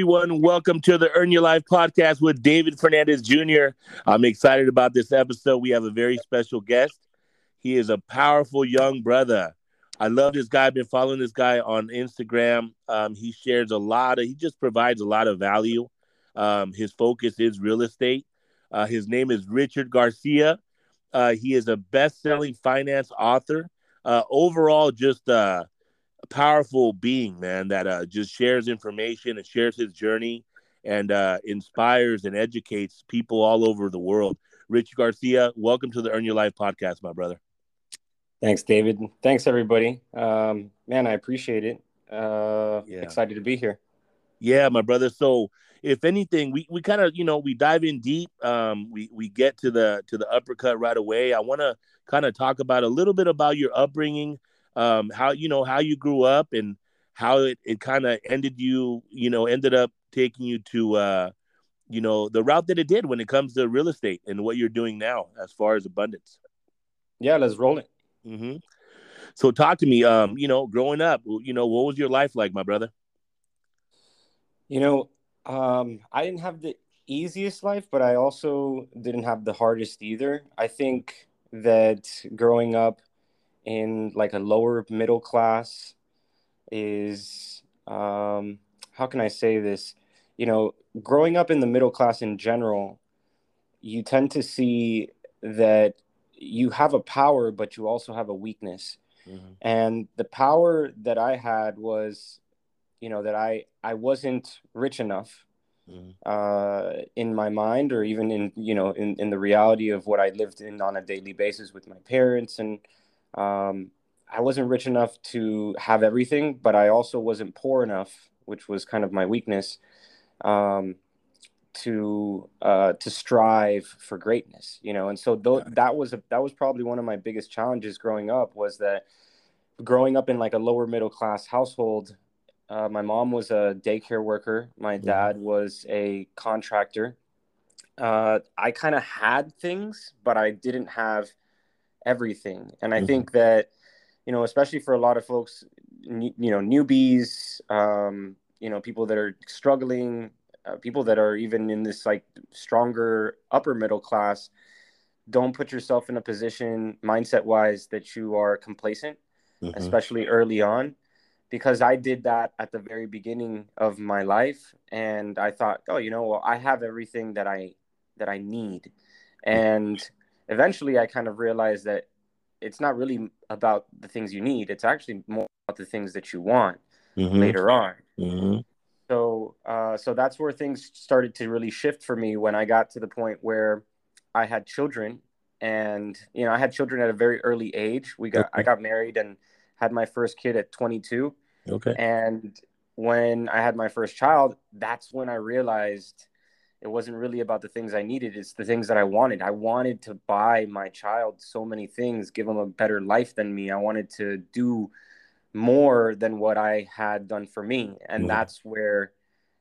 everyone. Welcome to the Earn Your Life podcast with David Fernandez Jr. I'm excited about this episode. We have a very special guest. He is a powerful young brother. I love this guy. I've been following this guy on Instagram. Um, he shares a lot of, he just provides a lot of value. Um, his focus is real estate. Uh, his name is Richard Garcia. Uh, he is a best selling finance author. Uh, overall, just uh, a powerful being, man, that uh, just shares information and shares his journey and uh, inspires and educates people all over the world. Rich Garcia, welcome to the Earn Your Life podcast, my brother. Thanks, David. Thanks, everybody. Um, man, I appreciate it. Uh, yeah. Excited to be here. Yeah, my brother. So, if anything, we, we kind of you know we dive in deep. Um, we we get to the to the uppercut right away. I want to kind of talk about a little bit about your upbringing, um, how you know how you grew up and how it, it kind of ended you you know ended up taking you to uh, you know the route that it did when it comes to real estate and what you're doing now as far as abundance. Yeah, let's roll it. Mm-hmm. So talk to me. Um, you know, growing up, you know, what was your life like, my brother? You know, um, I didn't have the easiest life, but I also didn't have the hardest either. I think that growing up in like a lower middle class is um, how can I say this? You know, growing up in the middle class in general, you tend to see that you have a power, but you also have a weakness. Mm-hmm. And the power that I had was, you know, that I I wasn't rich enough mm-hmm. uh, in my mind, or even in you know in in the reality of what I lived in on a daily basis with my parents, and um, I wasn't rich enough to have everything, but I also wasn't poor enough, which was kind of my weakness. Um, to uh, to strive for greatness, you know. And so th- that was a, that was probably one of my biggest challenges growing up was that growing up in like a lower middle class household. Uh, my mom was a daycare worker. My dad was a contractor. Uh, I kind of had things, but I didn't have everything. And I mm-hmm. think that, you know, especially for a lot of folks, you know, newbies, um, you know, people that are struggling, uh, people that are even in this like stronger upper middle class don't put yourself in a position mindset wise that you are complacent mm-hmm. especially early on because i did that at the very beginning of my life and i thought oh you know well i have everything that i that i need and eventually i kind of realized that it's not really about the things you need it's actually more about the things that you want mm-hmm. later on mm-hmm so uh, so that's where things started to really shift for me when I got to the point where I had children, and you know I had children at a very early age. We got okay. I got married and had my first kid at 22. Okay. And when I had my first child, that's when I realized it wasn't really about the things I needed. It's the things that I wanted. I wanted to buy my child so many things, give him a better life than me. I wanted to do more than what I had done for me. And mm-hmm. that's where,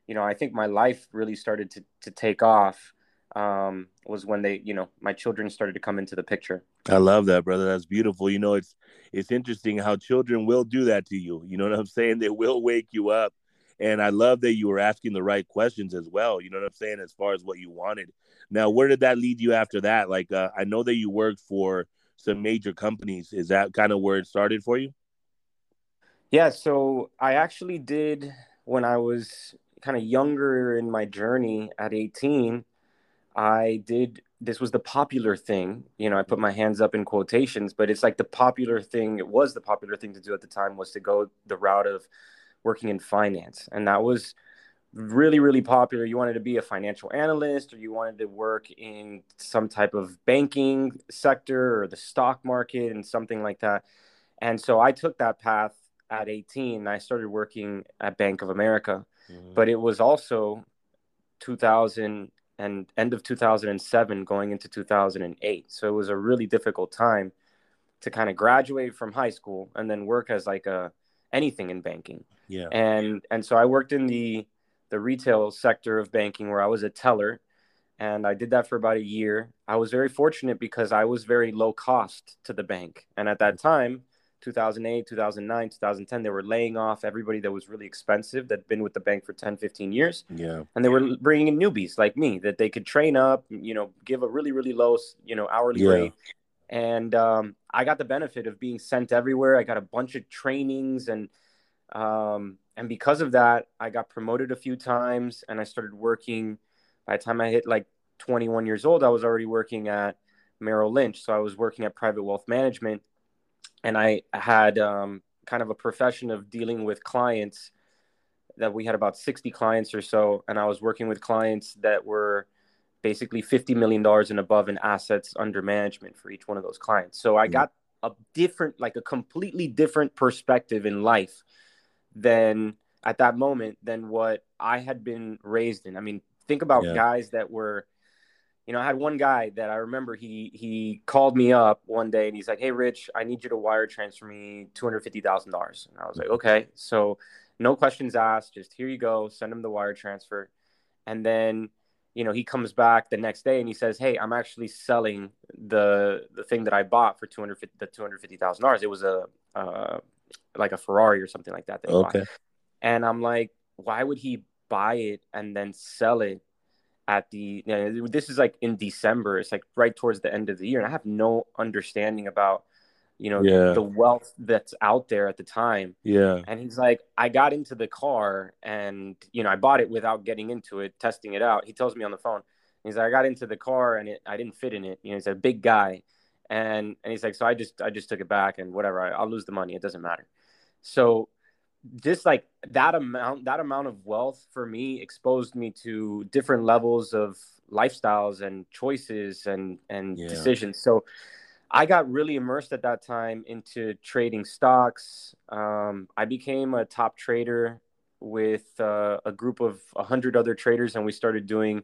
you know, I think my life really started to, to take off um, was when they, you know, my children started to come into the picture. I love that, brother. That's beautiful. You know, it's, it's interesting how children will do that to you. You know what I'm saying? They will wake you up. And I love that you were asking the right questions as well. You know what I'm saying? As far as what you wanted. Now, where did that lead you after that? Like, uh, I know that you worked for some major companies. Is that kind of where it started for you? Yeah, so I actually did when I was kind of younger in my journey at 18. I did this was the popular thing. You know, I put my hands up in quotations, but it's like the popular thing. It was the popular thing to do at the time was to go the route of working in finance. And that was really, really popular. You wanted to be a financial analyst or you wanted to work in some type of banking sector or the stock market and something like that. And so I took that path at 18 i started working at bank of america mm-hmm. but it was also 2000 and end of 2007 going into 2008 so it was a really difficult time to kind of graduate from high school and then work as like a anything in banking yeah and and so i worked in the the retail sector of banking where i was a teller and i did that for about a year i was very fortunate because i was very low cost to the bank and at that time 2008, 2009, 2010, they were laying off everybody that was really expensive that'd been with the bank for 10, 15 years. Yeah. And they were bringing in newbies like me that they could train up, you know, give a really, really low, you know, hourly Yeah. rate. And um, I got the benefit of being sent everywhere. I got a bunch of trainings and, um, and because of that, I got promoted a few times and I started working. By the time I hit like 21 years old, I was already working at Merrill Lynch. So I was working at private wealth management and I had um, kind of a profession of dealing with clients that we had about 60 clients or so. And I was working with clients that were basically $50 million and above in assets under management for each one of those clients. So I Mhm. got a different, like a completely different perspective in life than at that moment than what I had been raised in. I mean, think about Yeah. guys that were, you know, I had one guy that I remember he he called me up one day and he's like, "Hey, Rich, I need you to wire transfer me two hundred fifty thousand dollars." And I was like, "Okay." So no questions asked, just here you go, send him the wire transfer, and then you know he comes back the next day and he says, "Hey, I'm actually selling the the thing that I bought for two hundred fifty the two hundred fifty thousand dollars. It was a uh, like a Ferrari or something like that. that. Okay. And I'm like, why would he buy it and then sell it at the, you know, this is like in December. It's like right towards the end of the year. And I have no understanding about, you know, Yeah. the wealth that's out there at the time. Yeah. And he's like, I got into the car and, you know, I bought it without getting into it, testing it out. He tells me on the phone, he's like, I got into the car and it, I didn't fit in it. You know, he's a big guy. And, and he's like, so I just, I just took it back and whatever, I, I'll lose the money. It doesn't matter. So just like that amount, that amount of wealth for me exposed me to different levels of lifestyles and choices and, and Yeah. decisions. So I got really immersed at that time into trading stocks. Um, I became a top trader with uh, a group of 100 other traders, and we started doing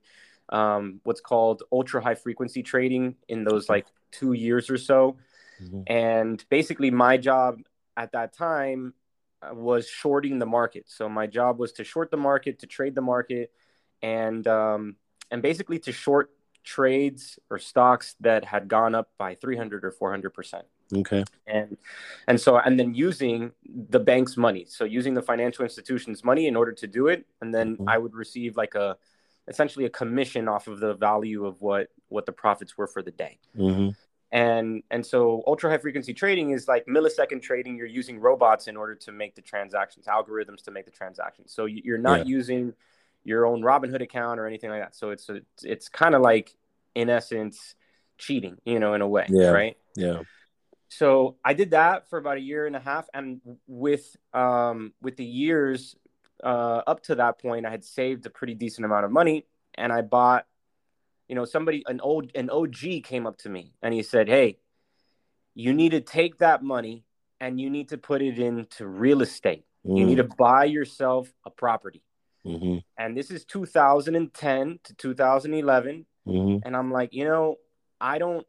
um, what's called ultra high frequency trading in those like two years or so. Mhm. And basically, my job at that time uh, was shorting the market. So my job was to short the market, to trade the market, and um, and basically to short trades or stocks that had gone up by 300 or 400 percent Okay. and and so and then using the bank's money so using the financial institution's money in order to do it and then Mhm. i would receive like a essentially a commission off of the value of what what the profits were for the day hmm and and so ultra high frequency trading is like millisecond trading. You're using robots in order to make the transactions algorithms to make the transactions. So you- you're not using your own robinhood account or anything like that. So it's it's, it's kind of like in essence cheating you know in a way Yeah. right? Yeah. so I did that for about a year and a half, and with um, with the years uh, up to that point, I had saved a pretty decent amount of money, and I bought, you know, somebody an old an OG came up to me and he said, "Hey, you need to take that money and you need to put it into real estate. You need to buy yourself a property." hmm And this is 2010 to 2011 hmm and i'm like you know i don't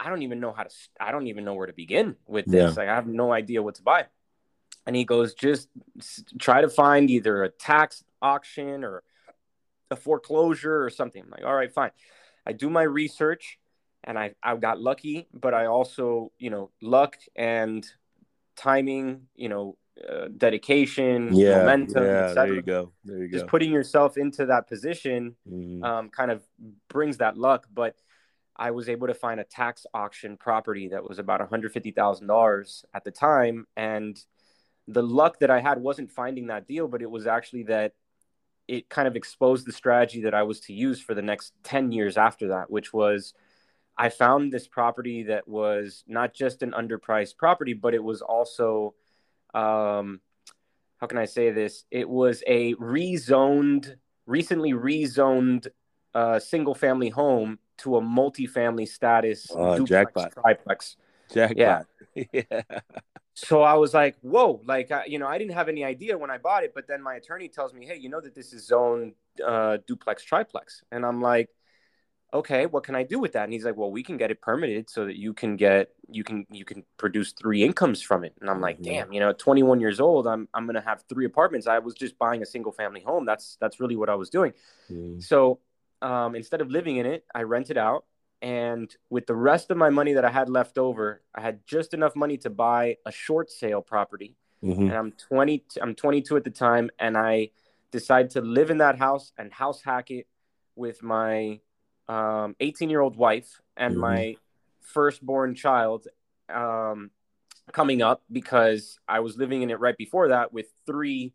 i don't even know how to i don't even know where to begin with this Yeah. like i have no idea what to buy and he goes just try to find either a tax auction or a foreclosure or something I'm like all right fine i do my research and i i got lucky but i also you know luck and timing you know uh, dedication Yeah. momentum yeah. etc There you go. There you just go. putting yourself into that position Mhm. um, kind of brings that luck. But I was able to find a tax auction property that was about $150,000 at the time. And the luck that I had wasn't finding that deal, but it was actually that it kind of exposed the strategy that I was to use for the next 10 years after that, which was I found this property that was not just an underpriced property, but it was also, um, how can I say this? It was a rezoned, recently rezoned uh, single family home to a multifamily status Oh, duplex, jackpot. triplex. Jackpot. Yeah. So I was like, whoa, like, I, you know, I didn't have any idea when I bought it, but then my attorney tells me, hey, you know that this is zone uh, duplex triplex. And I'm like, okay, what can I do with that? And he's like, well, we can get it permitted so that you can get, you can, you can produce three incomes from it. And I'm like, Mhm. damn, you know, at 21 years old, I'm, I'm going to have three apartments. I was just buying a single family home. That's, that's really what I was doing. Mhm. So um, instead of living in it, I rent it out and with the rest of my money that I had left over, I had just enough money to buy a short sale property. Mhm. And I'm 20, I'm 22 at the time, and I decided to live in that house and house hack it with my 18 year old wife and Mhm. my firstborn child um, coming up because I was living in it right before that with three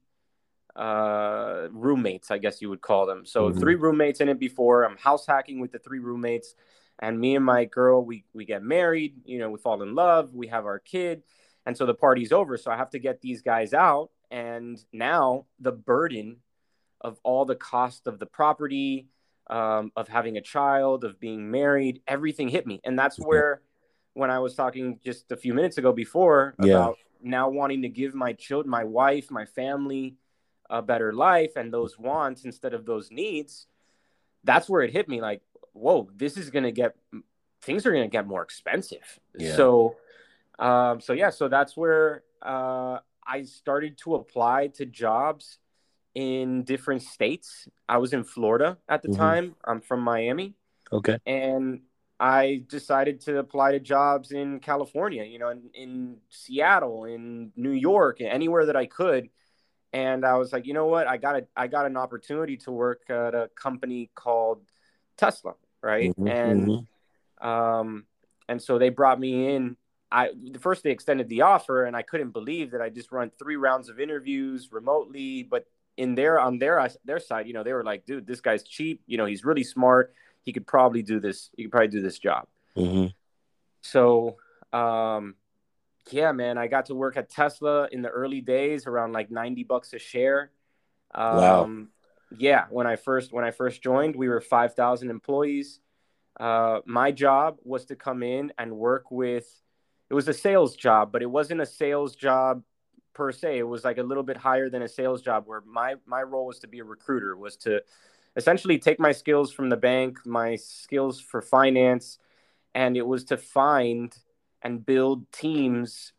uh, roommates, I guess you would call them. So Mhm. three roommates in it before. I'm house hacking with the three roommates, and me and my girl, we we get married. You know, we fall in love. We have our kid, and so the party's over. So I have to get these guys out, and now the burden of all the cost of the property, um, of having a child, of being married, everything hit me, and that's where when I was talking just a few minutes ago before Yeah. about now wanting to give my children, my wife, my family a better life and those wants instead of those needs, that's where it hit me like, whoa, this is going to get, things are going to get more expensive. Yeah. So, um, so yeah, so that's where uh, I started to apply to jobs in different states. I was in Florida at the Mhm. time. I'm from Miami Okay. and I decided to apply to jobs in California, you know, in, in Seattle, in New York, anywhere that I could. And I was like, you know what? I got a, I got an opportunity to work at a company called Tesla, right? Mhm, And mhm. um, and so they brought me in. I the first they extended the offer, and I couldn't believe that I just run three rounds of interviews remotely. But in their on their their side, you know, they were like, dude, this guy's cheap. You know, he's really smart. He could probably do this. He could probably do this job. Mhm. So, um, yeah, man, I got to work at Tesla in the early days, around like ninety bucks a share. Um, Wow. Yeah, when I first when I first joined, we were five thousand employees. Uh, my job was to come in and work with. It was a sales job, but it wasn't a sales job per se. It was like a little bit higher than a sales job, where my my role was to be a recruiter, was to essentially take my skills from the bank, my skills for finance, and it was to find and build teams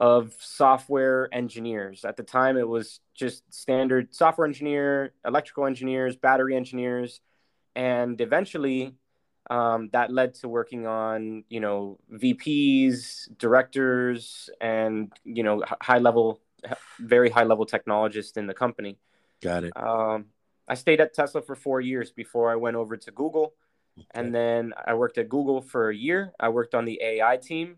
of software engineers. At the time, it was just standard software engineer, electrical engineers, battery engineers, and eventually um, that led to working on you know VPs, directors, and you know high level, very high level technologists in the company. Got it. Um, I stayed at Tesla for four years before I went over to Google. And then I worked at Google for a year. I worked on the AI team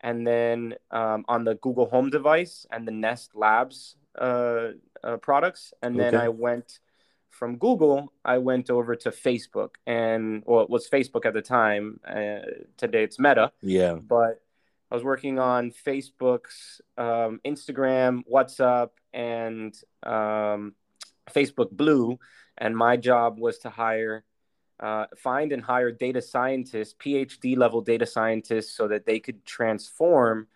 and then um, on the Google Home device and the Nest Labs uh, uh, products. And then Okay. I went from Google, I went over to Facebook. And well, it was Facebook at the time. Uh, today it's Meta Yeah. but I was working on Facebook's, um, Instagram, WhatsApp, and um, Facebook Blue. And my job was to hire, uh, find and hire data scientists, PhD level data scientists, so that they could transform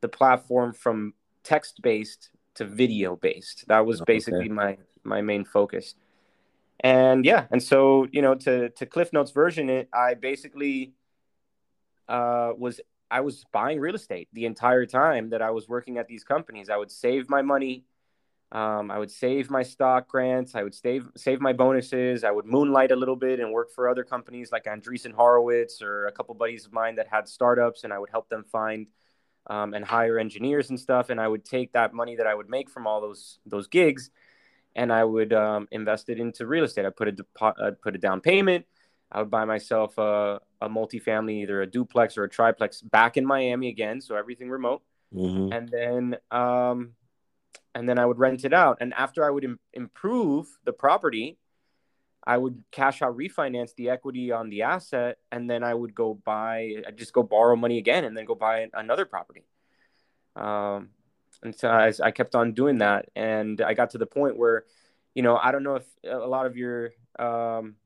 the platform from text based to video based. That was Okay. basically my my main focus. And yeah, and so you know, to to Cliff Notes version it, I basically uh, was I was buying real estate the entire time that I was working at these companies. I would save my money. Um, I would save my stock grants. I would save save my bonuses. I would moonlight a little bit and work for other companies like Andreessen Horowitz or a couple buddies of mine that had startups, and I would help them find um, and hire engineers and stuff. And I would take that money that I would make from all those those gigs, and I would um, invest it into real estate. I put a depo- I'd put a down payment. I would buy myself a, a multifamily, either a duplex or a triplex, back in Miami again, so everything remote hmm and then um, and then I would rent it out. And after I would Im- improve the property, I would cash out refinance the equity on the asset, and then I would go buy. I just go borrow money again, and then go buy another property. Um, and so I, I kept on doing that, and I got to the point where, you know, I don't know if a lot of your um,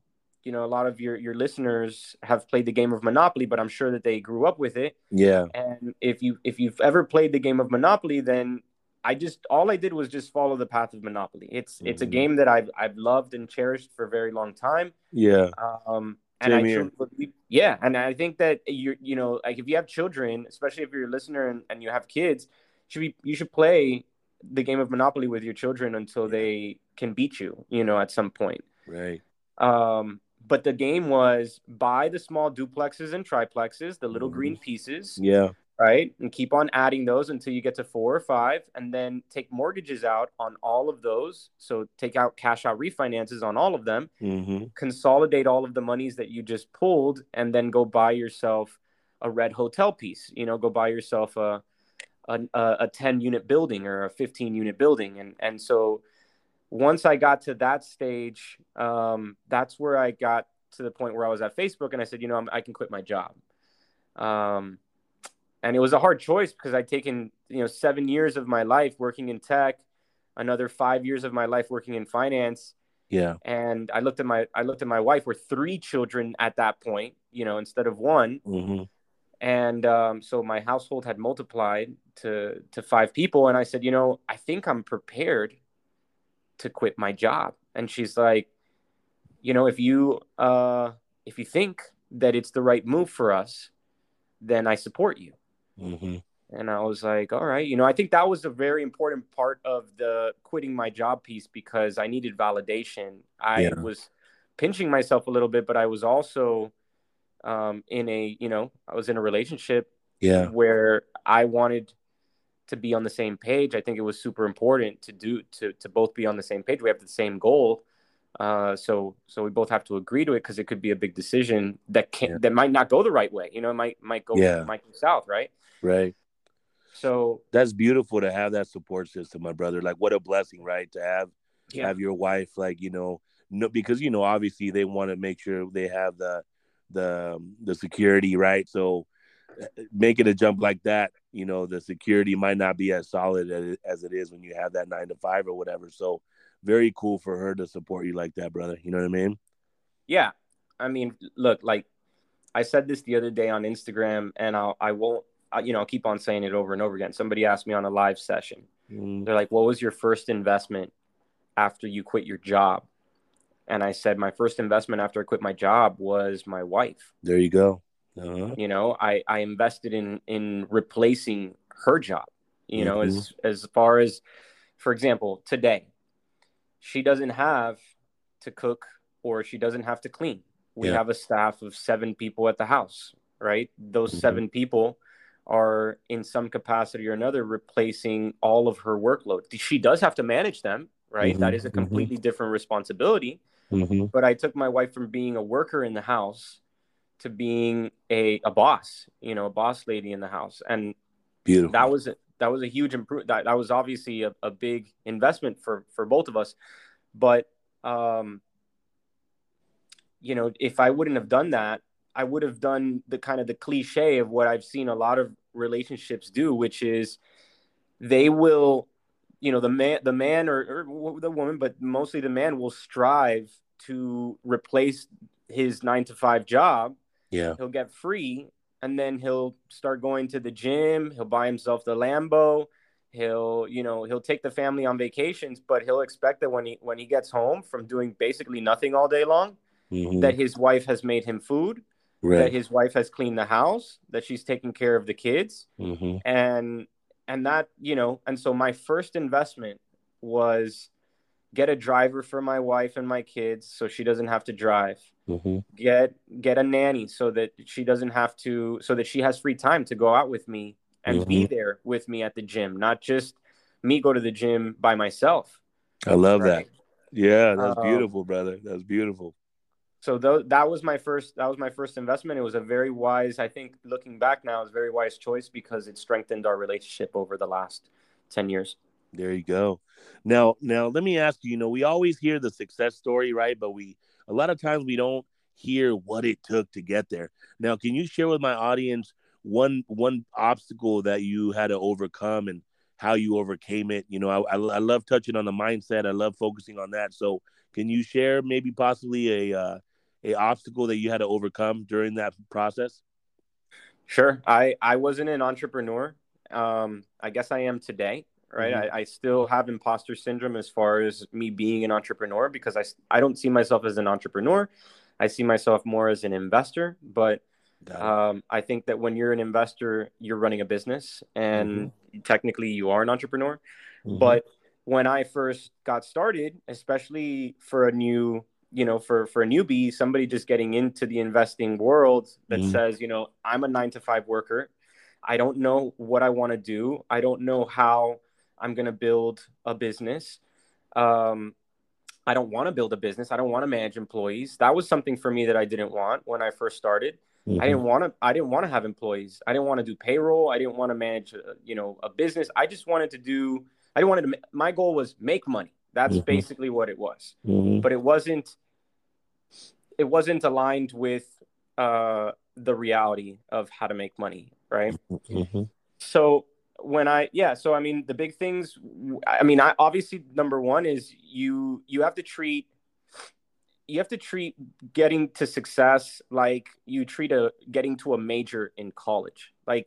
you know, a lot of your your listeners have played the game of Monopoly, but I'm sure that they grew up with it. Yeah. And if you if you've ever played the game of Monopoly, then I just all I did was just follow the path of Monopoly. It's it's a Mhm. game that I've I've loved and cherished for a very long time. Yeah. Um, and Same I yeah, and I think that you you know like if you have children, especially if you're a listener and, and you have kids, should be you should play the game of Monopoly with your children until they can beat you. You know, at some point. Right. Um, but the game was buy the small duplexes and triplexes, the little mm-hmm. green pieces. Yeah. Right. And keep on adding those until you get to four or five, and then take mortgages out on all of those. So take out cash out refinances on all of them, mm-hmm. consolidate all of the monies that you just pulled, and then go buy yourself a red hotel piece. You know, go buy yourself a a, a 10 unit building or a 15 unit building. And, and so once I got to that stage, um, that's where I got to the point where I was at Facebook and I said, you know, I'm, i can quit my job. Um, and it was a hard choice because I'd taken, you know, seven years of my life working in tech, another five years of my life working in finance. Yeah. And I looked at my, I looked at my wife. We're three children at that point, you know, instead of one. Mm-hmm. And um, so my household had multiplied to to five people, and I said, you know, I think I'm prepared to quit my job. And she's like, you know, if you uh, if you think that it's the right move for us, then I support you. Mm-hmm. And I was like, all right, you know, I think that was a very important part of the quitting my job piece because I needed validation. I yeah. was pinching myself a little bit, but I was also um, in a, you know, I was in a relationship yeah. where I wanted to be on the same page. I think it was super important to do to to both be on the same page. We have the same goal, uh, so so we both have to agree to it because it could be a big decision that can yeah. that might not go the right way. You know, it might might go yeah. might go south, right? Right. So that's beautiful to have that support system, my brother. Like, what a blessing, right? To have yeah. have your wife, like you know, no, because you know, obviously they want to make sure they have the the um, the security, right? So making a jump like that, you know, the security might not be as solid as it is when you have that nine to five or whatever. So, very cool for her to support you like that, brother. You know what I mean? Yeah. I mean, look, like I said this the other day on Instagram, and I'll, I won't, I, you know, I'll keep on saying it over and over again. Somebody asked me on a live session, mm. they're like, what was your first investment after you quit your job? And I said, my first investment after I quit my job was my wife. There you go. Uh-huh. You know, I, I invested in in replacing her job. You mm-hmm. know, as as far as, for example, today, she doesn't have to cook or she doesn't have to clean. We yeah. have a staff of seven people at the house, right? Those mm-hmm. seven people are in some capacity or another replacing all of her workload. She does have to manage them, right? Mm-hmm. That is a mm-hmm. completely different responsibility. Mm-hmm. But I took my wife from being a worker in the house to being a, a boss, you know, a boss lady in the house. And Beautiful. that was that was a huge improvement. That, that was obviously a, a big investment for for both of us. But um, you know, if I wouldn't have done that, I would have done the kind of the cliche of what I've seen a lot of relationships do, which is they will, you know, the man, the man or, or the woman, but mostly the man will strive to replace his nine to five job yeah. He'll get free and then he'll start going to the gym. He'll buy himself the Lambo. He'll, you know, he'll take the family on vacations, but he'll expect that when he when he gets home from doing basically nothing all day long, mm-hmm. that his wife has made him food, right. that his wife has cleaned the house, that she's taking care of the kids, mm-hmm. and and that you know, and so my first investment was get a driver for my wife and my kids so she doesn't have to drive. Mm-hmm. get get a nanny so that she doesn't have to so that she has free time to go out with me and mm-hmm. be there with me at the gym not just me go to the gym by myself. I love right? that yeah that's um, beautiful brother. That's beautiful. So th- that was my first that was my first investment. It was a very wise i think looking back now it's a very wise choice because it strengthened our relationship over the last 10 years there you go. Now, now let me ask you. You know, we always hear the success story, right? But we a lot of times we don't hear what it took to get there. Now, can you share with my audience one one obstacle that you had to overcome and how you overcame it? You know, I, I, I love touching on the mindset. I love focusing on that. So, can you share maybe possibly a uh, a obstacle that you had to overcome during that process? Sure. I I wasn't an entrepreneur. Um, I guess I am today right? Mm-hmm. I, I, still have imposter syndrome as far as me being an entrepreneur because I, I don't see myself as an entrepreneur. I see myself more as an investor. But um, I think that when you're an investor, you're running a business and mm-hmm. technically you are an entrepreneur. Mm-hmm. But when I first got started, especially for a new you know, for for a newbie, somebody just getting into the investing world that Mhm. says, you know, I'm a nine to five worker. I don't know what I want to do. I don't know how I'm going to build a business. Um, I don't want to build a business. I don't want to manage employees. That was something for me that I didn't want when I first started. Mhm. I didn't want to. I didn't want to have employees. I didn't want to do payroll. I didn't want to manage, uh, you know, a business. I just wanted to do. I didn't want to. My goal was make money. That's Mhm. basically what it was. Mhm. But it wasn't. It wasn't aligned with uh, the reality of how to make money, right? Mhm. so when i yeah so i mean the big things i mean i obviously number one is you you have to treat you have to treat getting to success like you treat a getting to a major in college like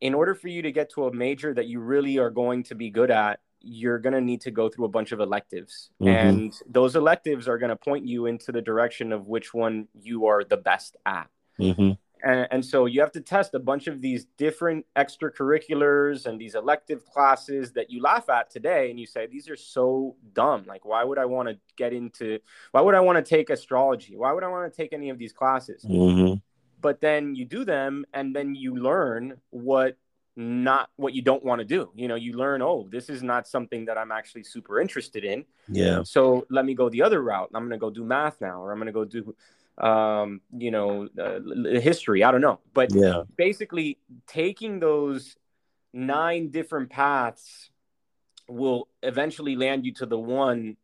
in order for you to get to a major that you really are going to be good at you're going to need to go through a bunch of electives Mhm. and those electives are going to point you into the direction of which one you are the best at Mhm. And, and so you have to test a bunch of these different extracurriculars and these elective classes that you laugh at today and you say these are so dumb like why would i want to get into why would i want to take astrology why would i want to take any of these classes Mhm. but then you do them and then you learn what not what you don't want to do you know you learn oh this is not something that i'm actually super interested in Yeah. so let me go the other route. I'm going to go do math now, or I'm going to go do, um, you know, uh, history. I don't know. But Yeah. basically, taking those nine different paths will eventually land you to the one,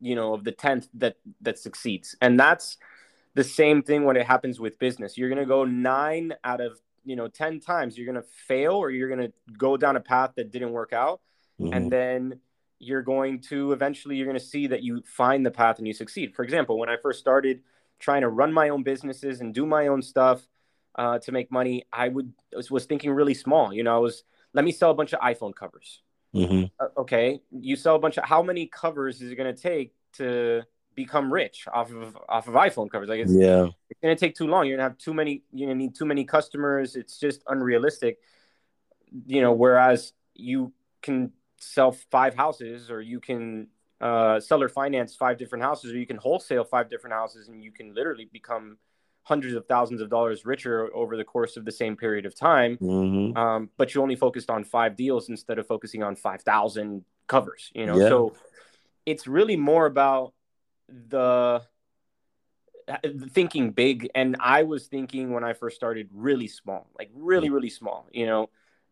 you know, of the tenth that that succeeds. And that's the same thing when it happens with business. You're to go nine out of you know ten times. You're to fail, or you're to go down a path that didn't work out Mhm. and then you're going to eventually you're going to see that you find the path and you succeed for example when i first started trying to run my own businesses and do my own stuff uh, to make money i would was, was thinking really small you know i was let me sell a bunch of iphone covers. Mhm. uh, okay you sell a bunch of how many covers is it going to take to become rich off of off of iphone covers? Like it's, Yeah. it's going to take too long. You're going to have too many you're going to need too many customers. It's just unrealistic. You know whereas you can sell five houses or you can uh, seller finance five different houses or you can wholesale five different houses and you can literally become hundreds of thousands of dollars richer over the course of the same period of time Mhm. um, but you only focused on five deals instead of focusing on 5000 covers you know Yeah. so it's really more about the thinking big and i was thinking when i first started really small like really really small you know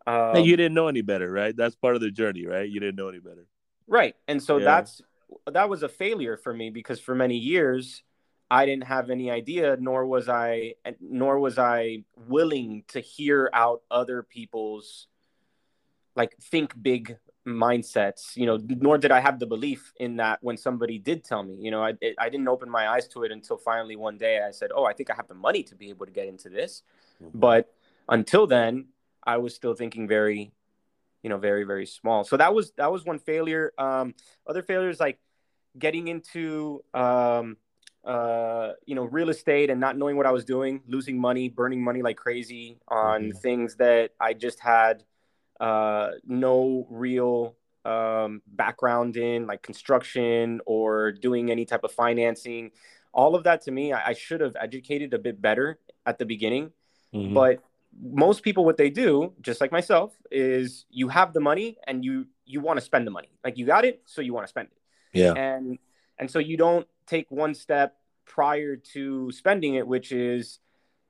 um, you didn't know any better, right? That's part of the journey, right? You didn't know any better. Right and so Yeah. that's that was a failure for me because for many years i didn't have any idea nor was i nor was i willing to hear out other people's like think big mindsets you know nor did i have the belief in that when somebody did tell me you know i, it, I didn't open my eyes to it until finally one day i said oh i think i have the money to be able to get into this Mhm. but until then i was still thinking very you know very very small so that was that was one failure um other failures like getting into um uh you know real estate and not knowing what i was doing losing money burning money like crazy on Mhm. things that i just had uh no real um background in like construction or doing any type of financing all of that to me i, I should have educated a bit better at the beginning Mhm. but most people what they do just like myself is you have the money and you you want to spend the money like you got it so you want to spend it yeah. and and so you don't take one step prior to spending it which is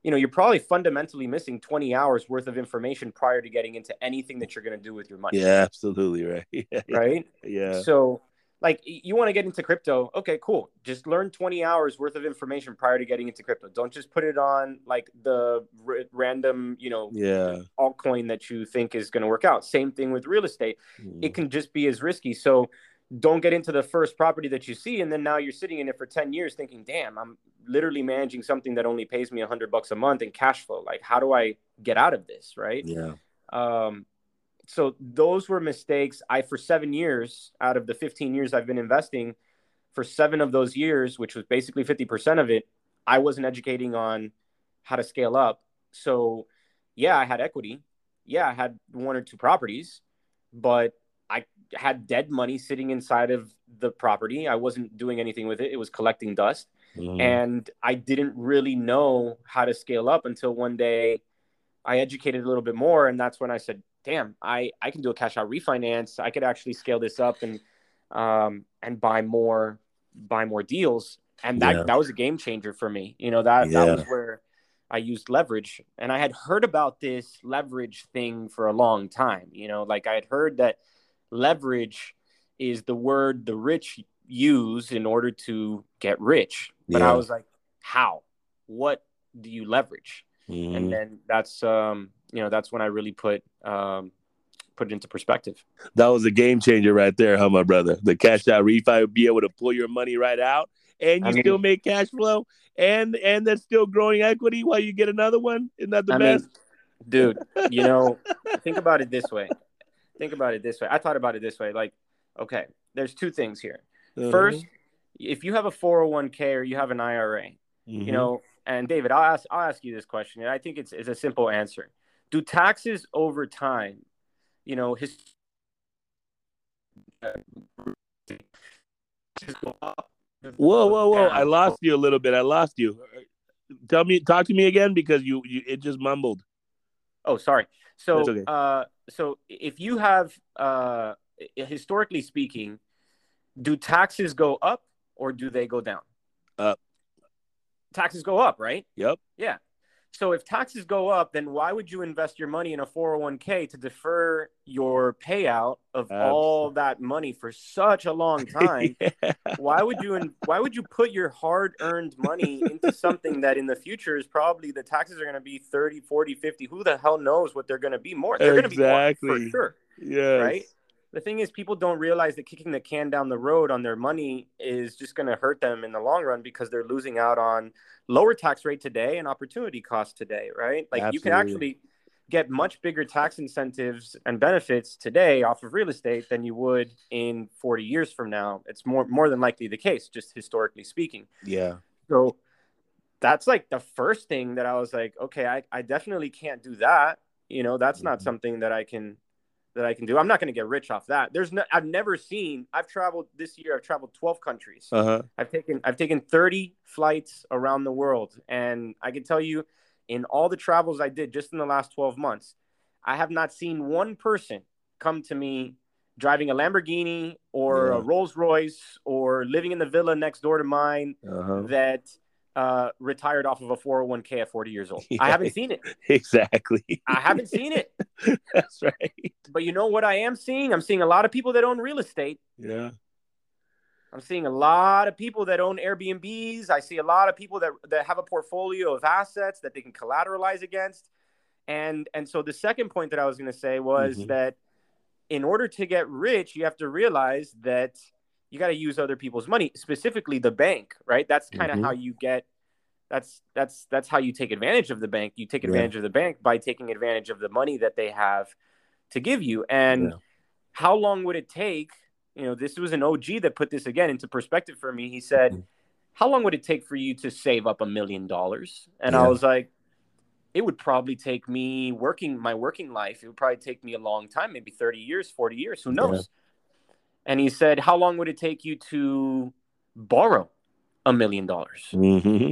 you know you're probably fundamentally missing 20 hours worth of information prior to getting into anything that you're going to do with your money Yeah, absolutely right. Yeah. right Yeah. so like you want to get into crypto? Okay cool. Just learn 20 hours worth of information prior to getting into crypto. Don't just put it on like the r- random you know Yeah. altcoin that you think is going to work out. Same thing with real estate. Mhm. it can just be as risky. So don't get into the first property that you see and then now you're sitting in it for 10 years thinking damn i'm literally managing something that only pays me 100 bucks a month in cash flow. Like how do i get out of this? Right? Yeah. um, so those were mistakes. I for seven years out of the 15 years I've been investing, for seven of those years, which was basically 50% of it, I wasn't educating on how to scale up. So yeah, I had equity. Yeah, I had one or two properties, but I had dead money sitting inside of the property. I wasn't doing anything with it. It was collecting dust. Mm-hmm. And I didn't really know how to scale up until one day I educated a little bit more. And that's when I said, damn, I, I can do a cash out refinance. I could actually scale this up and um, and buy more buy more deals. And that, yeah. that was a game changer for me. You know, that, yeah. that was where I used leverage. And I had heard about this leverage thing for a long time. You know, like I had heard that leverage is the word the rich use in order to get rich. But yeah. I was like, how? What do you leverage? Mm-hmm. And then that's um, you know, that's when I really put um put it into perspective. That was a game changer right there, huh, my brother? The cash out refi would be able to pull your money right out and you I mean, still make cash flow and and that's still growing equity while you get another one. Isn't that the I best? Mean, dude, you know, think about it this way. Think about it this way. I thought about it this way. Like, okay, there's two things here. Uh-huh. First, if you have a 401k or you have an IRA, mm-hmm. you know, and David, I'll ask I'll ask you this question, and I think it's it's a simple answer. Do taxes over time, you know, his Whoa, whoa, whoa! I lost you a little bit. I lost you. Tell me, talk to me again because you, you it just mumbled. Oh, sorry. So, okay. uh, so if you have, uh, historically speaking, do taxes go up or do they go down? Up. Taxes go up, right? Yep. Yeah. So if taxes go up, then why would you invest your money in a 401k to defer your payout of Absolutely. all that money for such a long time? yeah. Why would you why would you put your hard-earned money into something that in the future is probably the taxes are going to be 30, 40, 50, who the hell knows what they're going to be more? They're exactly. going to be more for sure. Yeah. Right? The thing is people don't realize that kicking the can down the road on their money is just going to hurt them in the long run because they're losing out on lower tax rate today and opportunity cost today right? Like Absolutely. you can actually get much bigger tax incentives and benefits today off of real estate than you would in 40 years from now. It's more more than likely the case just historically speaking. Yeah. So that's like the first thing that i was like okay i, I definitely can't do that. You know that's mm-hmm. not something that i can that I can do. I'm not going to get rich off that. There's no, I've never seen. I've traveled this year. I've traveled 12 countries. Uh-huh. I've taken I've taken 30 flights around the world, and I can tell you, in all the travels I did just in the last 12 months, I have not seen one person come to me driving a Lamborghini or yeah. a Rolls Royce or living in the villa next door to mine uh-huh. that uh, retired off of a 401k at 40 years old. Yeah, I haven't seen it. Exactly. I haven't seen it. That's right. But you know what I am seeing? I'm seeing a lot of people that own real estate. Yeah. I'm seeing a lot of people that own Airbnbs. I see a lot of people that, that have a portfolio of assets that they can collateralize against. And and so the second point that I was going to say was mm-hmm. that in order to get rich, you have to realize that you got to use other people's money, specifically the bank, right? That's kind of mm-hmm. how you get that's that's that's how you take advantage of the bank. You take advantage yeah. of the bank by taking advantage of the money that they have to give you. And yeah. how long would it take? You know, this was an OG that put this again into perspective for me. He said, mm-hmm. "How long would it take for you to save up a million dollars?" And yeah. I was like, "It would probably take me working my working life. It would probably take me a long time, maybe 30 years, 40 years, who knows?" And he said, "How long would it take you to borrow a million dollars?" Mm-hmm.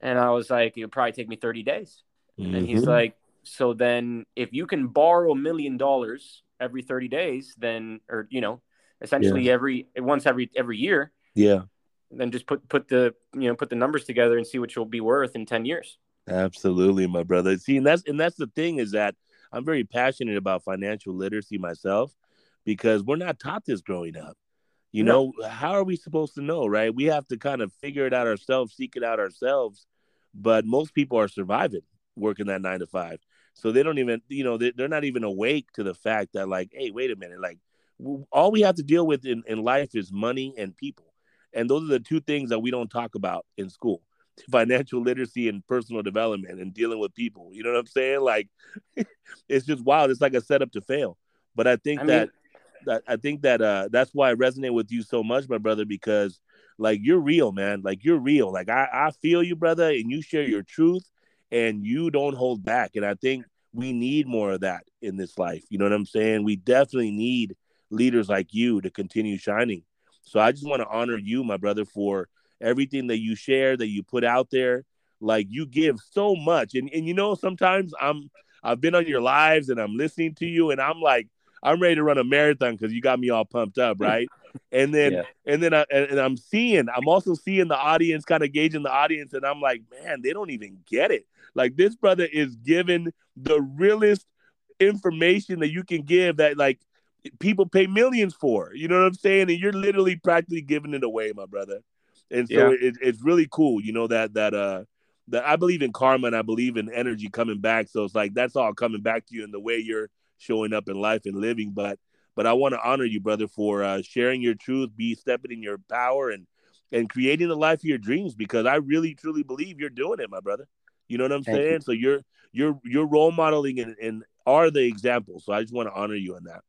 And I was like, "It would probably take me 30 days." Mm-hmm. And he's mm-hmm. like, "So then, if you can borrow a million dollars every 30 days, then, or you know, essentially yeah. every once every every year, yeah, then just put put the you know put the numbers together and see what you'll be worth in 10 years." Absolutely, my brother. See, and that's and that's the thing is that I'm very passionate about financial literacy myself because we're not taught this growing up. You no. know, how are we supposed to know, right? We have to kind of figure it out ourselves, seek it out ourselves. But most people are surviving working that nine to five. So they don't even, you know, they're not even awake to the fact that, like, hey, wait a minute, like, all we have to deal with in, in life is money and people. And those are the two things that we don't talk about in school financial literacy and personal development and dealing with people. You know what I'm saying? Like, it's just wild. It's like a setup to fail. But I think I that mean, I think that uh that's why I resonate with you so much, my brother, because like you're real, man. Like you're real. Like I, I feel you, brother, and you share your truth and you don't hold back. And I think we need more of that in this life. You know what I'm saying? We definitely need leaders like you to continue shining. So I just want to honor you, my brother, for everything that you share, that you put out there. Like you give so much, and and you know sometimes I'm I've been on your lives and I'm listening to you, and I'm like I'm ready to run a marathon because you got me all pumped up, right? and then yeah. and then I, and I'm seeing I'm also seeing the audience kind of gauging the audience, and I'm like, man, they don't even get it. Like this brother is giving the realest information that you can give that like people pay millions for. You know what I'm saying? And you're literally practically giving it away, my brother. And so yeah. it, it's really cool, you know that that uh that I believe in karma and I believe in energy coming back. So it's like that's all coming back to you in the way you're showing up in life and living. But but I want to honor you, brother, for uh, sharing your truth, be stepping in your power and and creating the life of your dreams because I really truly believe you're doing it, my brother. You know what I'm Thank saying? You. So you're you're you're role modeling and, and are the example. So I just want to honor you on that.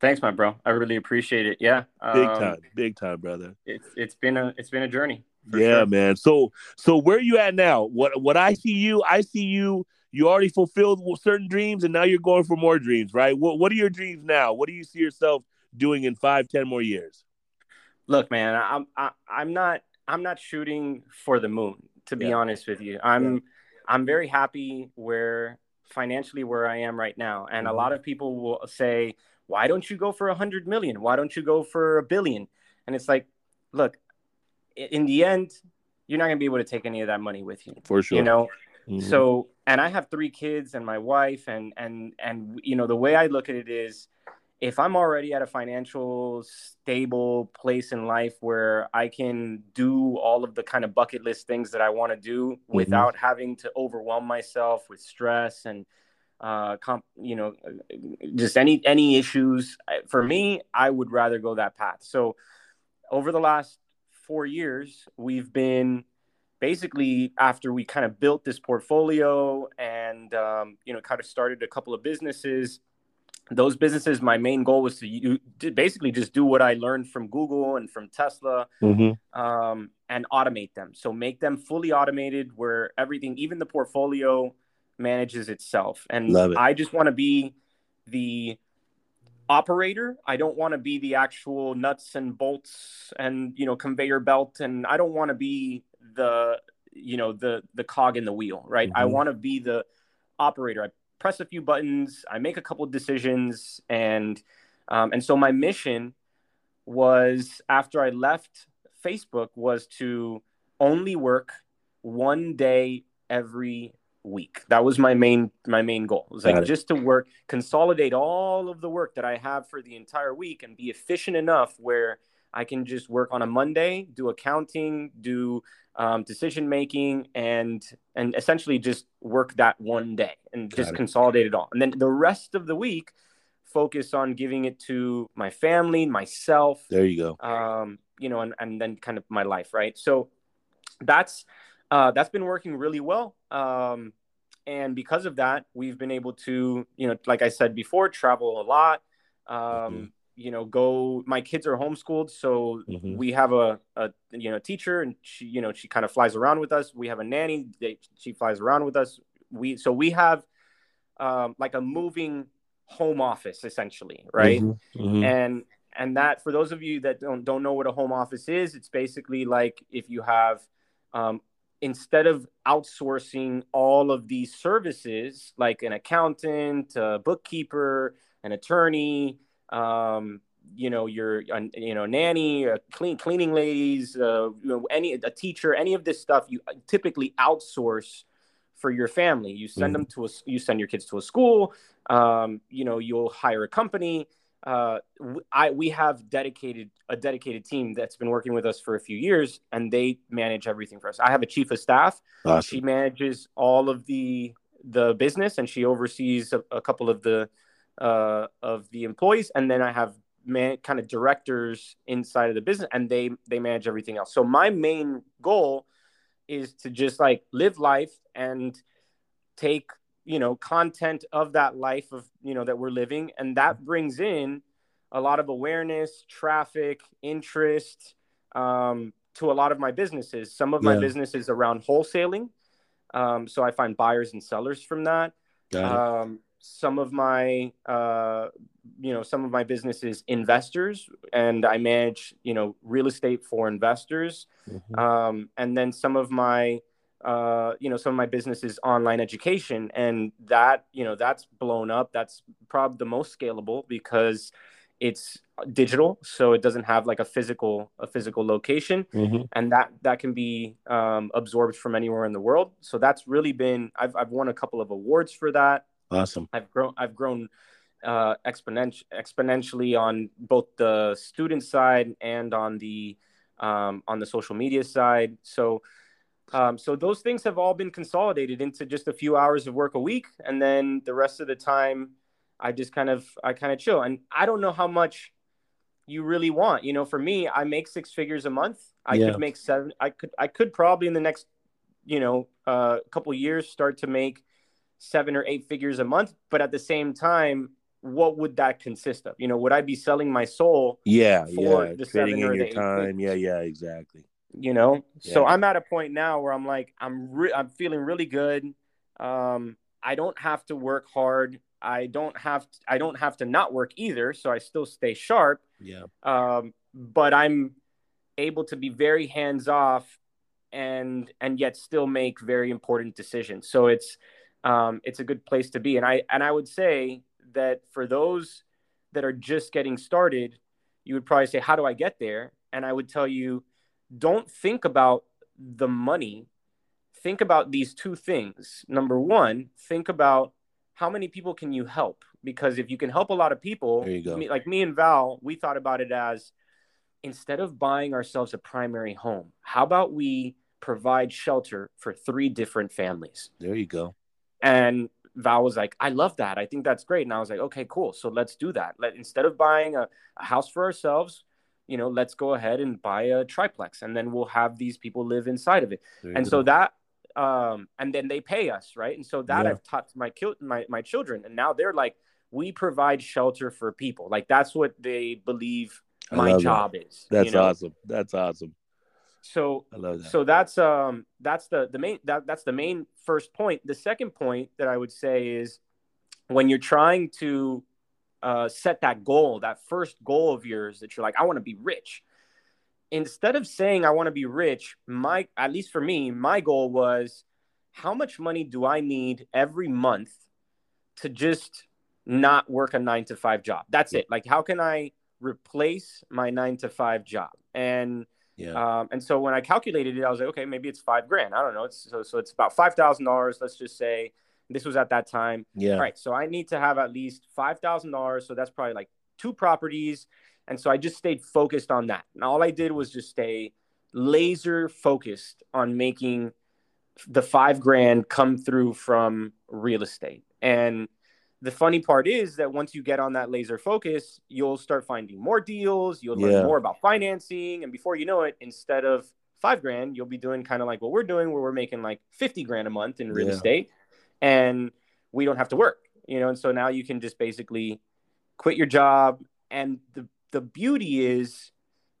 Thanks, my bro. I really appreciate it. Yeah, big um, time, big time, brother. It's it's been a it's been a journey. Yeah, sure. man. So so where are you at now? What what I see you, I see you. You already fulfilled certain dreams, and now you're going for more dreams, right? What what are your dreams now? What do you see yourself doing in five, ten more years? Look, man, I'm I, I'm not I'm not shooting for the moon. To be yeah. honest with you, I'm yeah. I'm very happy where financially where I am right now, and mm-hmm. a lot of people will say why don't you go for a hundred million? Why don't you go for a billion? And it's like, look, in the end, you're not gonna be able to take any of that money with you. For sure. You know? Mm-hmm. So and I have three kids and my wife and and and you know, the way I look at it is if I'm already at a financial stable place in life where I can do all of the kind of bucket list things that I want to do mm-hmm. without having to overwhelm myself with stress and uh, comp, you know, just any any issues. For me, I would rather go that path. So, over the last four years, we've been basically after we kind of built this portfolio and um, you know kind of started a couple of businesses. Those businesses, my main goal was to, you, to basically just do what I learned from Google and from Tesla, mm-hmm. um, and automate them. So make them fully automated, where everything, even the portfolio manages itself. And it. I just want to be the operator. I don't want to be the actual nuts and bolts and you know conveyor belt and I don't want to be the you know the the cog in the wheel, right? Mm-hmm. I want to be the operator. I press a few buttons, I make a couple of decisions and um, and so my mission was after I left Facebook was to only work one day every week. That was my main my main goal. It was like just to work, consolidate all of the work that I have for the entire week and be efficient enough where I can just work on a Monday, do accounting, do um, decision making, and and essentially just work that one day and Got just it. consolidate it all. And then the rest of the week, focus on giving it to my family, myself. There you go. Um, you know, and, and then kind of my life, right? So that's uh, that's been working really well. Um, and because of that, we've been able to, you know, like I said before, travel a lot. Um, mm-hmm. You know, go. My kids are homeschooled, so mm-hmm. we have a, a you know teacher, and she you know she kind of flies around with us. We have a nanny; they, she flies around with us. We so we have um, like a moving home office essentially, right? Mm-hmm. mm-hmm. And and that for those of you that don't don't know what a home office is, it's basically like if you have um, instead of outsourcing all of these services like an accountant a bookkeeper an attorney um, you know your you know nanny clean cleaning ladies uh, you know any a teacher any of this stuff you typically outsource for your family you send mm. them to a you send your kids to a school um, you know you'll hire a company uh, I we have dedicated a dedicated team that's been working with us for a few years, and they manage everything for us. I have a chief of staff. Awesome. She manages all of the the business, and she oversees a, a couple of the uh, of the employees, and then I have man, kind of directors inside of the business, and they they manage everything else. So my main goal is to just like live life and take you know content of that life of you know that we're living and that brings in a lot of awareness traffic interest um, to a lot of my businesses some of my yeah. businesses around wholesaling um, so i find buyers and sellers from that um, some of my uh, you know some of my businesses investors and i manage you know real estate for investors. Mm-hmm. um, and then some of my uh, you know some of my businesses online education and that you know that's blown up. That's probably the most scalable because it's digital so it doesn't have like a physical a physical location. Mm-hmm. and that that can be um, absorbed from anywhere in the world. So that's really been I've, I've won a couple of awards for that awesome i've grown i've grown uh, exponentially exponentially on both the student side and on the um, on the social media side so um, so those things have all been consolidated into just a few hours of work a week and then the rest of the time I just kind of I kind of chill. And I don't know how much you really want. You know, for me, I make six figures a month. I yeah. could make seven. I could I could probably in the next you know a uh, couple years start to make seven or eight figures a month. But at the same time, what would that consist of? You know, would I be selling my soul? Yeah, for yeah, the seven or the eight time. Figures? Yeah, yeah, exactly. You know, yeah. so I'm at a point now where I'm like, I'm re- I'm feeling really good. Um, I don't have to work hard. I don't have to, I don't have to not work either, so I still stay sharp. Yeah. Um, but I'm able to be very hands off and and yet still make very important decisions. So it's um, it's a good place to be. And I and I would say that for those that are just getting started, you would probably say, "How do I get there?" And I would tell you, don't think about the money. Think about these two things. Number one, think about how many people can you help? Because if you can help a lot of people, like me and Val, we thought about it as instead of buying ourselves a primary home, how about we provide shelter for three different families? There you go. And Val was like, I love that. I think that's great. And I was like, okay, cool. So let's do that. Let instead of buying a, a house for ourselves, you know, let's go ahead and buy a triplex and then we'll have these people live inside of it. And go. so that um, and then they pay us, right? And so that yeah. I've taught my, my my children, and now they're like, we provide shelter for people. Like that's what they believe my job that. is. That's you know? awesome. That's awesome. So I love that. So that's um that's the the main that that's the main first point. The second point that I would say is when you're trying to uh, set that goal, that first goal of yours that you're like, I want to be rich instead of saying I want to be rich, my at least for me, my goal was how much money do I need every month to just not work a 9 to 5 job. That's it. Like how can I replace my 9 to 5 job? And yeah. Um, and so when I calculated it, I was like, okay, maybe it's five grand. I don't know. It's so, so it's about five thousand dollars. Let's just say this was at that time. Yeah. All right. So I need to have at least five thousand dollars. So that's probably like two properties and so I just stayed focused on that. And all I did was just stay laser focused on making the five grand come through from real estate. And the funny part is that once you get on that laser focus, you'll start finding more deals, you'll learn yeah. more about financing. And before you know it, instead of five grand, you'll be doing kind of like what we're doing, where we're making like 50 grand a month in real yeah. estate and we don't have to work, you know? And so now you can just basically quit your job. And the the beauty is,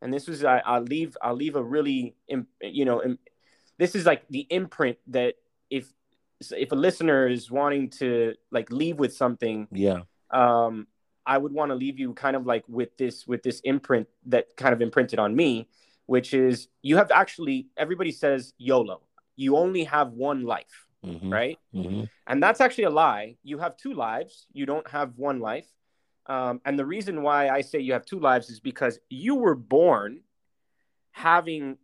and this was I, will leave I'll leave a really you know this is like the imprint that if if a listener is wanting to like leave with something, yeah, um, I would want to leave you kind of like with this with this imprint that kind of imprinted on me, which is you have actually everybody says YOLO, you only have one life. Mm-hmm. Right. Mm-hmm. And that's actually a lie. You have two lives. You don't have one life. Um, and the reason why I say you have two lives is because you were born having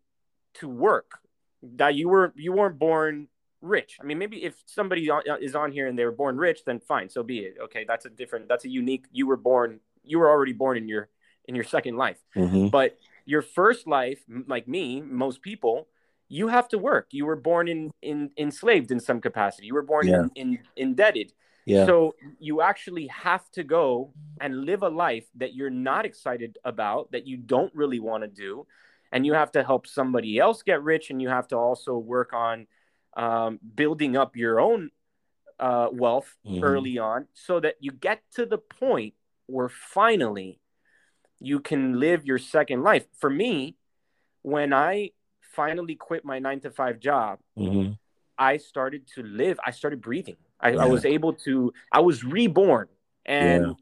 to work. That you were you weren't born rich. I mean, maybe if somebody is on here and they were born rich, then fine, so be it. Okay, that's a different. That's a unique. You were born. You were already born in your in your second life. Mm-hmm. But your first life, like me, most people, you have to work. You were born in in enslaved in some capacity. You were born yeah. in, in indebted. Yeah. So you actually have to go and live a life that you're not excited about, that you don't really want to do. And you have to help somebody else get rich. And you have to also work on um, building up your own uh, wealth mm-hmm. early on so that you get to the point where finally you can live your second life. For me, when I finally quit my nine to five job, mm-hmm. I started to live, I started breathing I, yeah. I was able to. I was reborn, and yeah.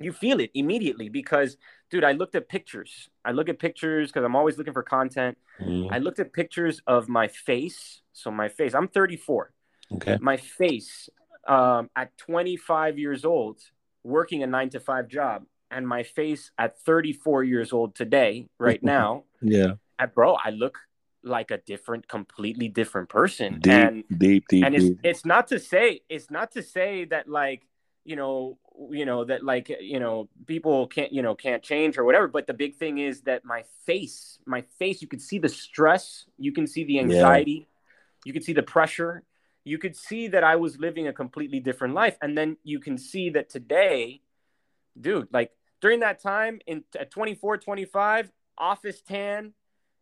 you feel it immediately because, dude, I looked at pictures. I look at pictures because I'm always looking for content. Mm. I looked at pictures of my face. So my face. I'm 34. Okay. My face um, at 25 years old, working a nine to five job, and my face at 34 years old today, right now. yeah. At, bro, I look like a different, completely different person. Deep, and deep, deep. And it's deep. it's not to say it's not to say that like you know you know that like you know people can't you know can't change or whatever but the big thing is that my face my face you can see the stress you can see the anxiety yeah. you can see the pressure you could see that I was living a completely different life. And then you can see that today, dude, like during that time in at 24, 25, office tan,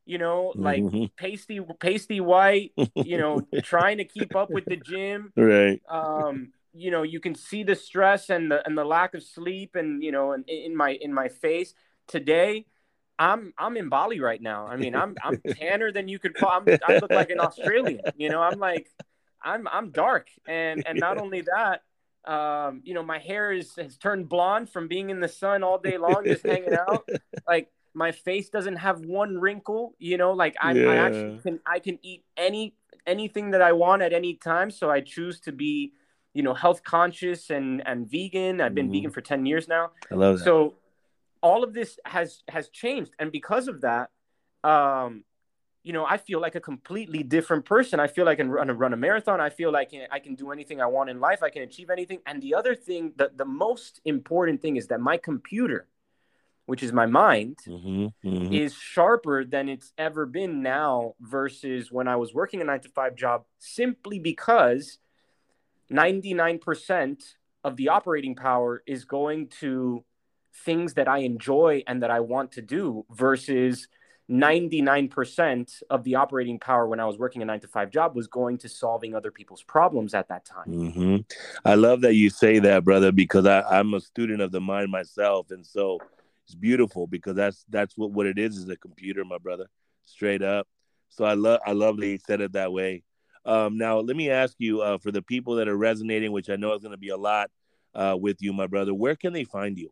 you know, like mm-hmm. pasty, pasty white, you know, trying to keep up with the gym. Right. Um, you know, you can see the stress and the and the lack of sleep and you know, in, in my in my face. Today, I'm I'm in Bali right now. I mean, I'm I'm tanner than you could. I'm, I look like an Australian. You know, I'm like I'm I'm dark, and and not only that, um, you know, my hair is has turned blonde from being in the sun all day long, just hanging out. Like my face doesn't have one wrinkle. You know, like I, yeah. I actually can I can eat any anything that I want at any time. So I choose to be, you know, health conscious and and vegan. I've been mm-hmm. vegan for ten years now. I love that. So all of this has has changed, and because of that, um, you know, I feel like a completely different person. I feel like I can run a, run a marathon. I feel like I can do anything I want in life. I can achieve anything. And the other thing, the, the most important thing is that my computer, which is my mind, mm-hmm, mm-hmm. is sharper than it's ever been now versus when I was working a nine to five job, simply because 99% of the operating power is going to things that I enjoy and that I want to do versus – 99% of the operating power when I was working a nine to five job was going to solving other people's problems at that time. Mm-hmm. I love that you say that, brother, because I, I'm a student of the mind myself. And so it's beautiful because that's that's what, what it is is a computer, my brother, straight up. So I love I love that he said it that way. Um, now let me ask you uh, for the people that are resonating, which I know is going to be a lot uh, with you, my brother. Where can they find you?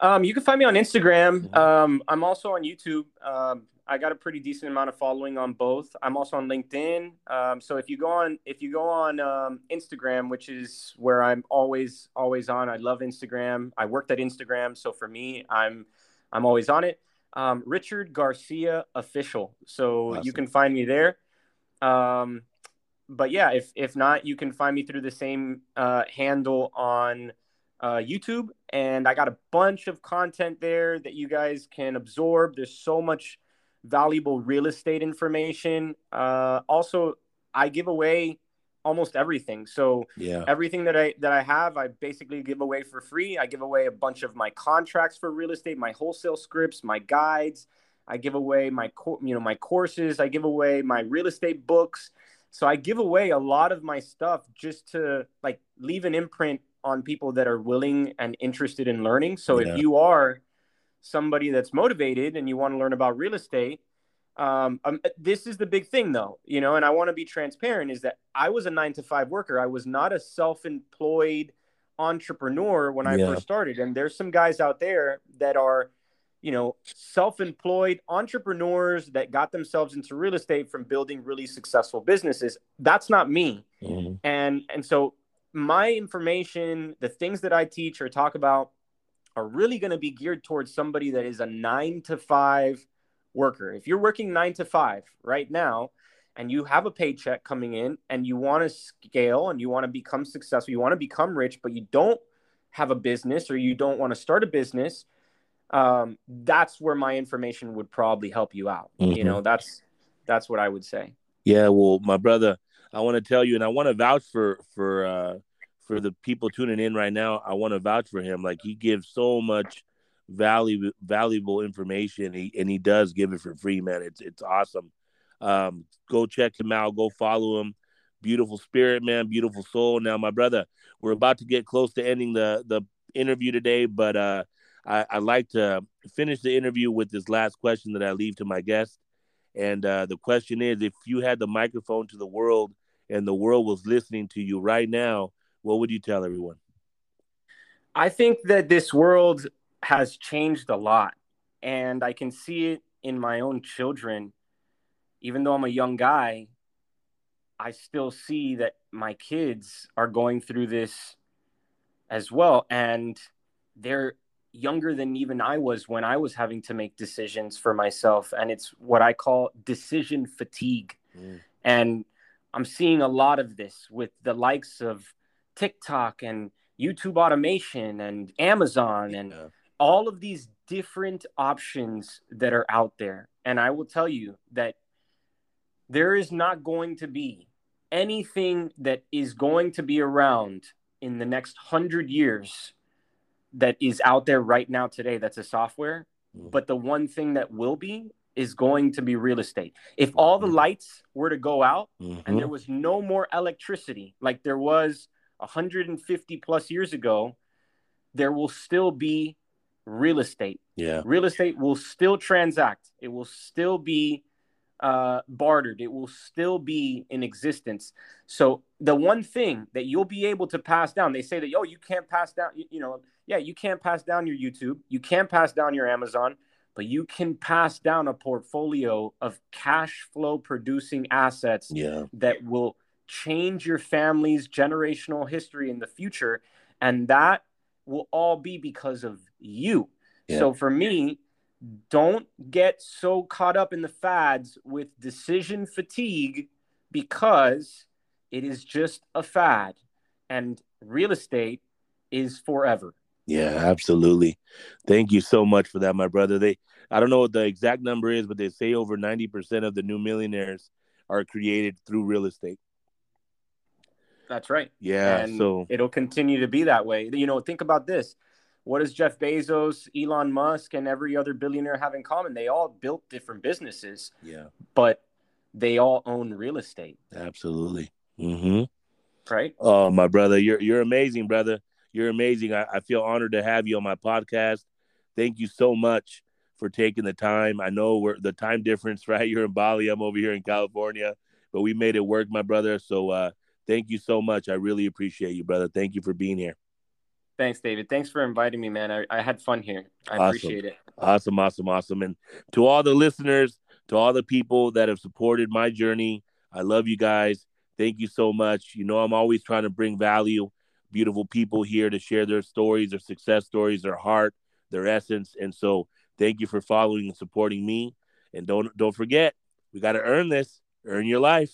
Um, you can find me on Instagram. Mm-hmm. Um, I'm also on YouTube. Um, I got a pretty decent amount of following on both. I'm also on LinkedIn. Um, so if you go on, if you go on um, Instagram, which is where I'm always always on, I love Instagram. I worked at Instagram, so for me, I'm I'm always on it. Um, Richard Garcia official. So awesome. you can find me there. Um, but yeah, if if not, you can find me through the same uh, handle on uh, YouTube, and I got a bunch of content there that you guys can absorb. There's so much valuable real estate information. Uh, also, I give away almost everything. So yeah. everything that I that I have, I basically give away for free. I give away a bunch of my contracts for real estate, my wholesale scripts, my guides. I give away my you know my courses. I give away my real estate books. So I give away a lot of my stuff just to like leave an imprint on people that are willing and interested in learning. So yeah. if you are somebody that's motivated and you want to learn about real estate, um, um, this is the big thing though, you know, and I want to be transparent is that I was a nine to five worker. I was not a self-employed entrepreneur when I yeah. first started. And there's some guys out there that are, you know, self-employed entrepreneurs that got themselves into real estate from building really successful businesses. That's not me. Mm-hmm. And and so my information, the things that I teach or talk about are really going to be geared towards somebody that is a nine to five worker. If you're working nine to five right now and you have a paycheck coming in and you want to scale and you want to become successful, you want to become rich, but you don't have a business or you don't want to start a business, um, that's where my information would probably help you out. Mm-hmm. You know, that's that's what I would say. Yeah, well, my brother, I want to tell you, and I want to vouch for for uh, for the people tuning in right now. I want to vouch for him. Like he gives so much valuable valuable information, he, and he does give it for free, man. It's it's awesome. Um, go check him out. Go follow him. Beautiful spirit, man. Beautiful soul. Now, my brother, we're about to get close to ending the the interview today, but uh, I, I like to finish the interview with this last question that I leave to my guest. And uh, the question is, if you had the microphone to the world and the world was listening to you right now, what would you tell everyone? I think that this world has changed a lot, and I can see it in my own children. Even though I'm a young guy, I still see that my kids are going through this as well. And they're younger than even I was when I was having to make decisions for myself. And it's what I call decision fatigue. Mm. And I'm seeing a lot of this with the likes of TikTok and YouTube automation and Amazon yeah. and all of these different options that are out there. And I will tell you that there is not going to be anything that is going to be around in the next hundred years that is out there right now today that's a software. Mm-hmm. But the one thing that will be is going to be real estate. If all the mm-hmm. lights were to go out mm-hmm. and there was no more electricity, like there was 150 plus years ago, there will still be real estate. Yeah. Real estate will still transact. It will still be uh, bartered. It will still be in existence. So the one thing that you'll be able to pass down, they say that, oh, you can't pass down, you, you know, yeah, you can't pass down your YouTube. You can't pass down your Amazon, but you can pass down a portfolio of cash flow producing assets yeah. that will change your family's generational history in the future. And that will all be because of you. Yeah. So for me, don't get so caught up in the fads with decision fatigue because it is just a fad and real estate is forever. Yeah, absolutely. Thank you so much for that, my brother. They I don't know what the exact number is, but they say over 90% of the new millionaires are created through real estate. That's right. Yeah. And so it'll continue to be that way. You know, think about this. What does Jeff Bezos, Elon Musk, and every other billionaire have in common? They all built different businesses. Yeah. But they all own real estate. Absolutely. Mm-hmm. Right. Oh, my brother, you're you're amazing, brother. You're amazing. I, I feel honored to have you on my podcast. Thank you so much for taking the time. I know we're the time difference, right? You're in Bali, I'm over here in California, but we made it work, my brother. So uh, thank you so much. I really appreciate you, brother. Thank you for being here. Thanks, David. Thanks for inviting me, man. I, I had fun here. I awesome. appreciate it. Awesome, awesome, awesome. And to all the listeners, to all the people that have supported my journey, I love you guys. Thank you so much. You know, I'm always trying to bring value, beautiful people here to share their stories, their success stories, their heart, their essence. And so thank you for following and supporting me. And don't don't forget, we got to earn this. Earn your life.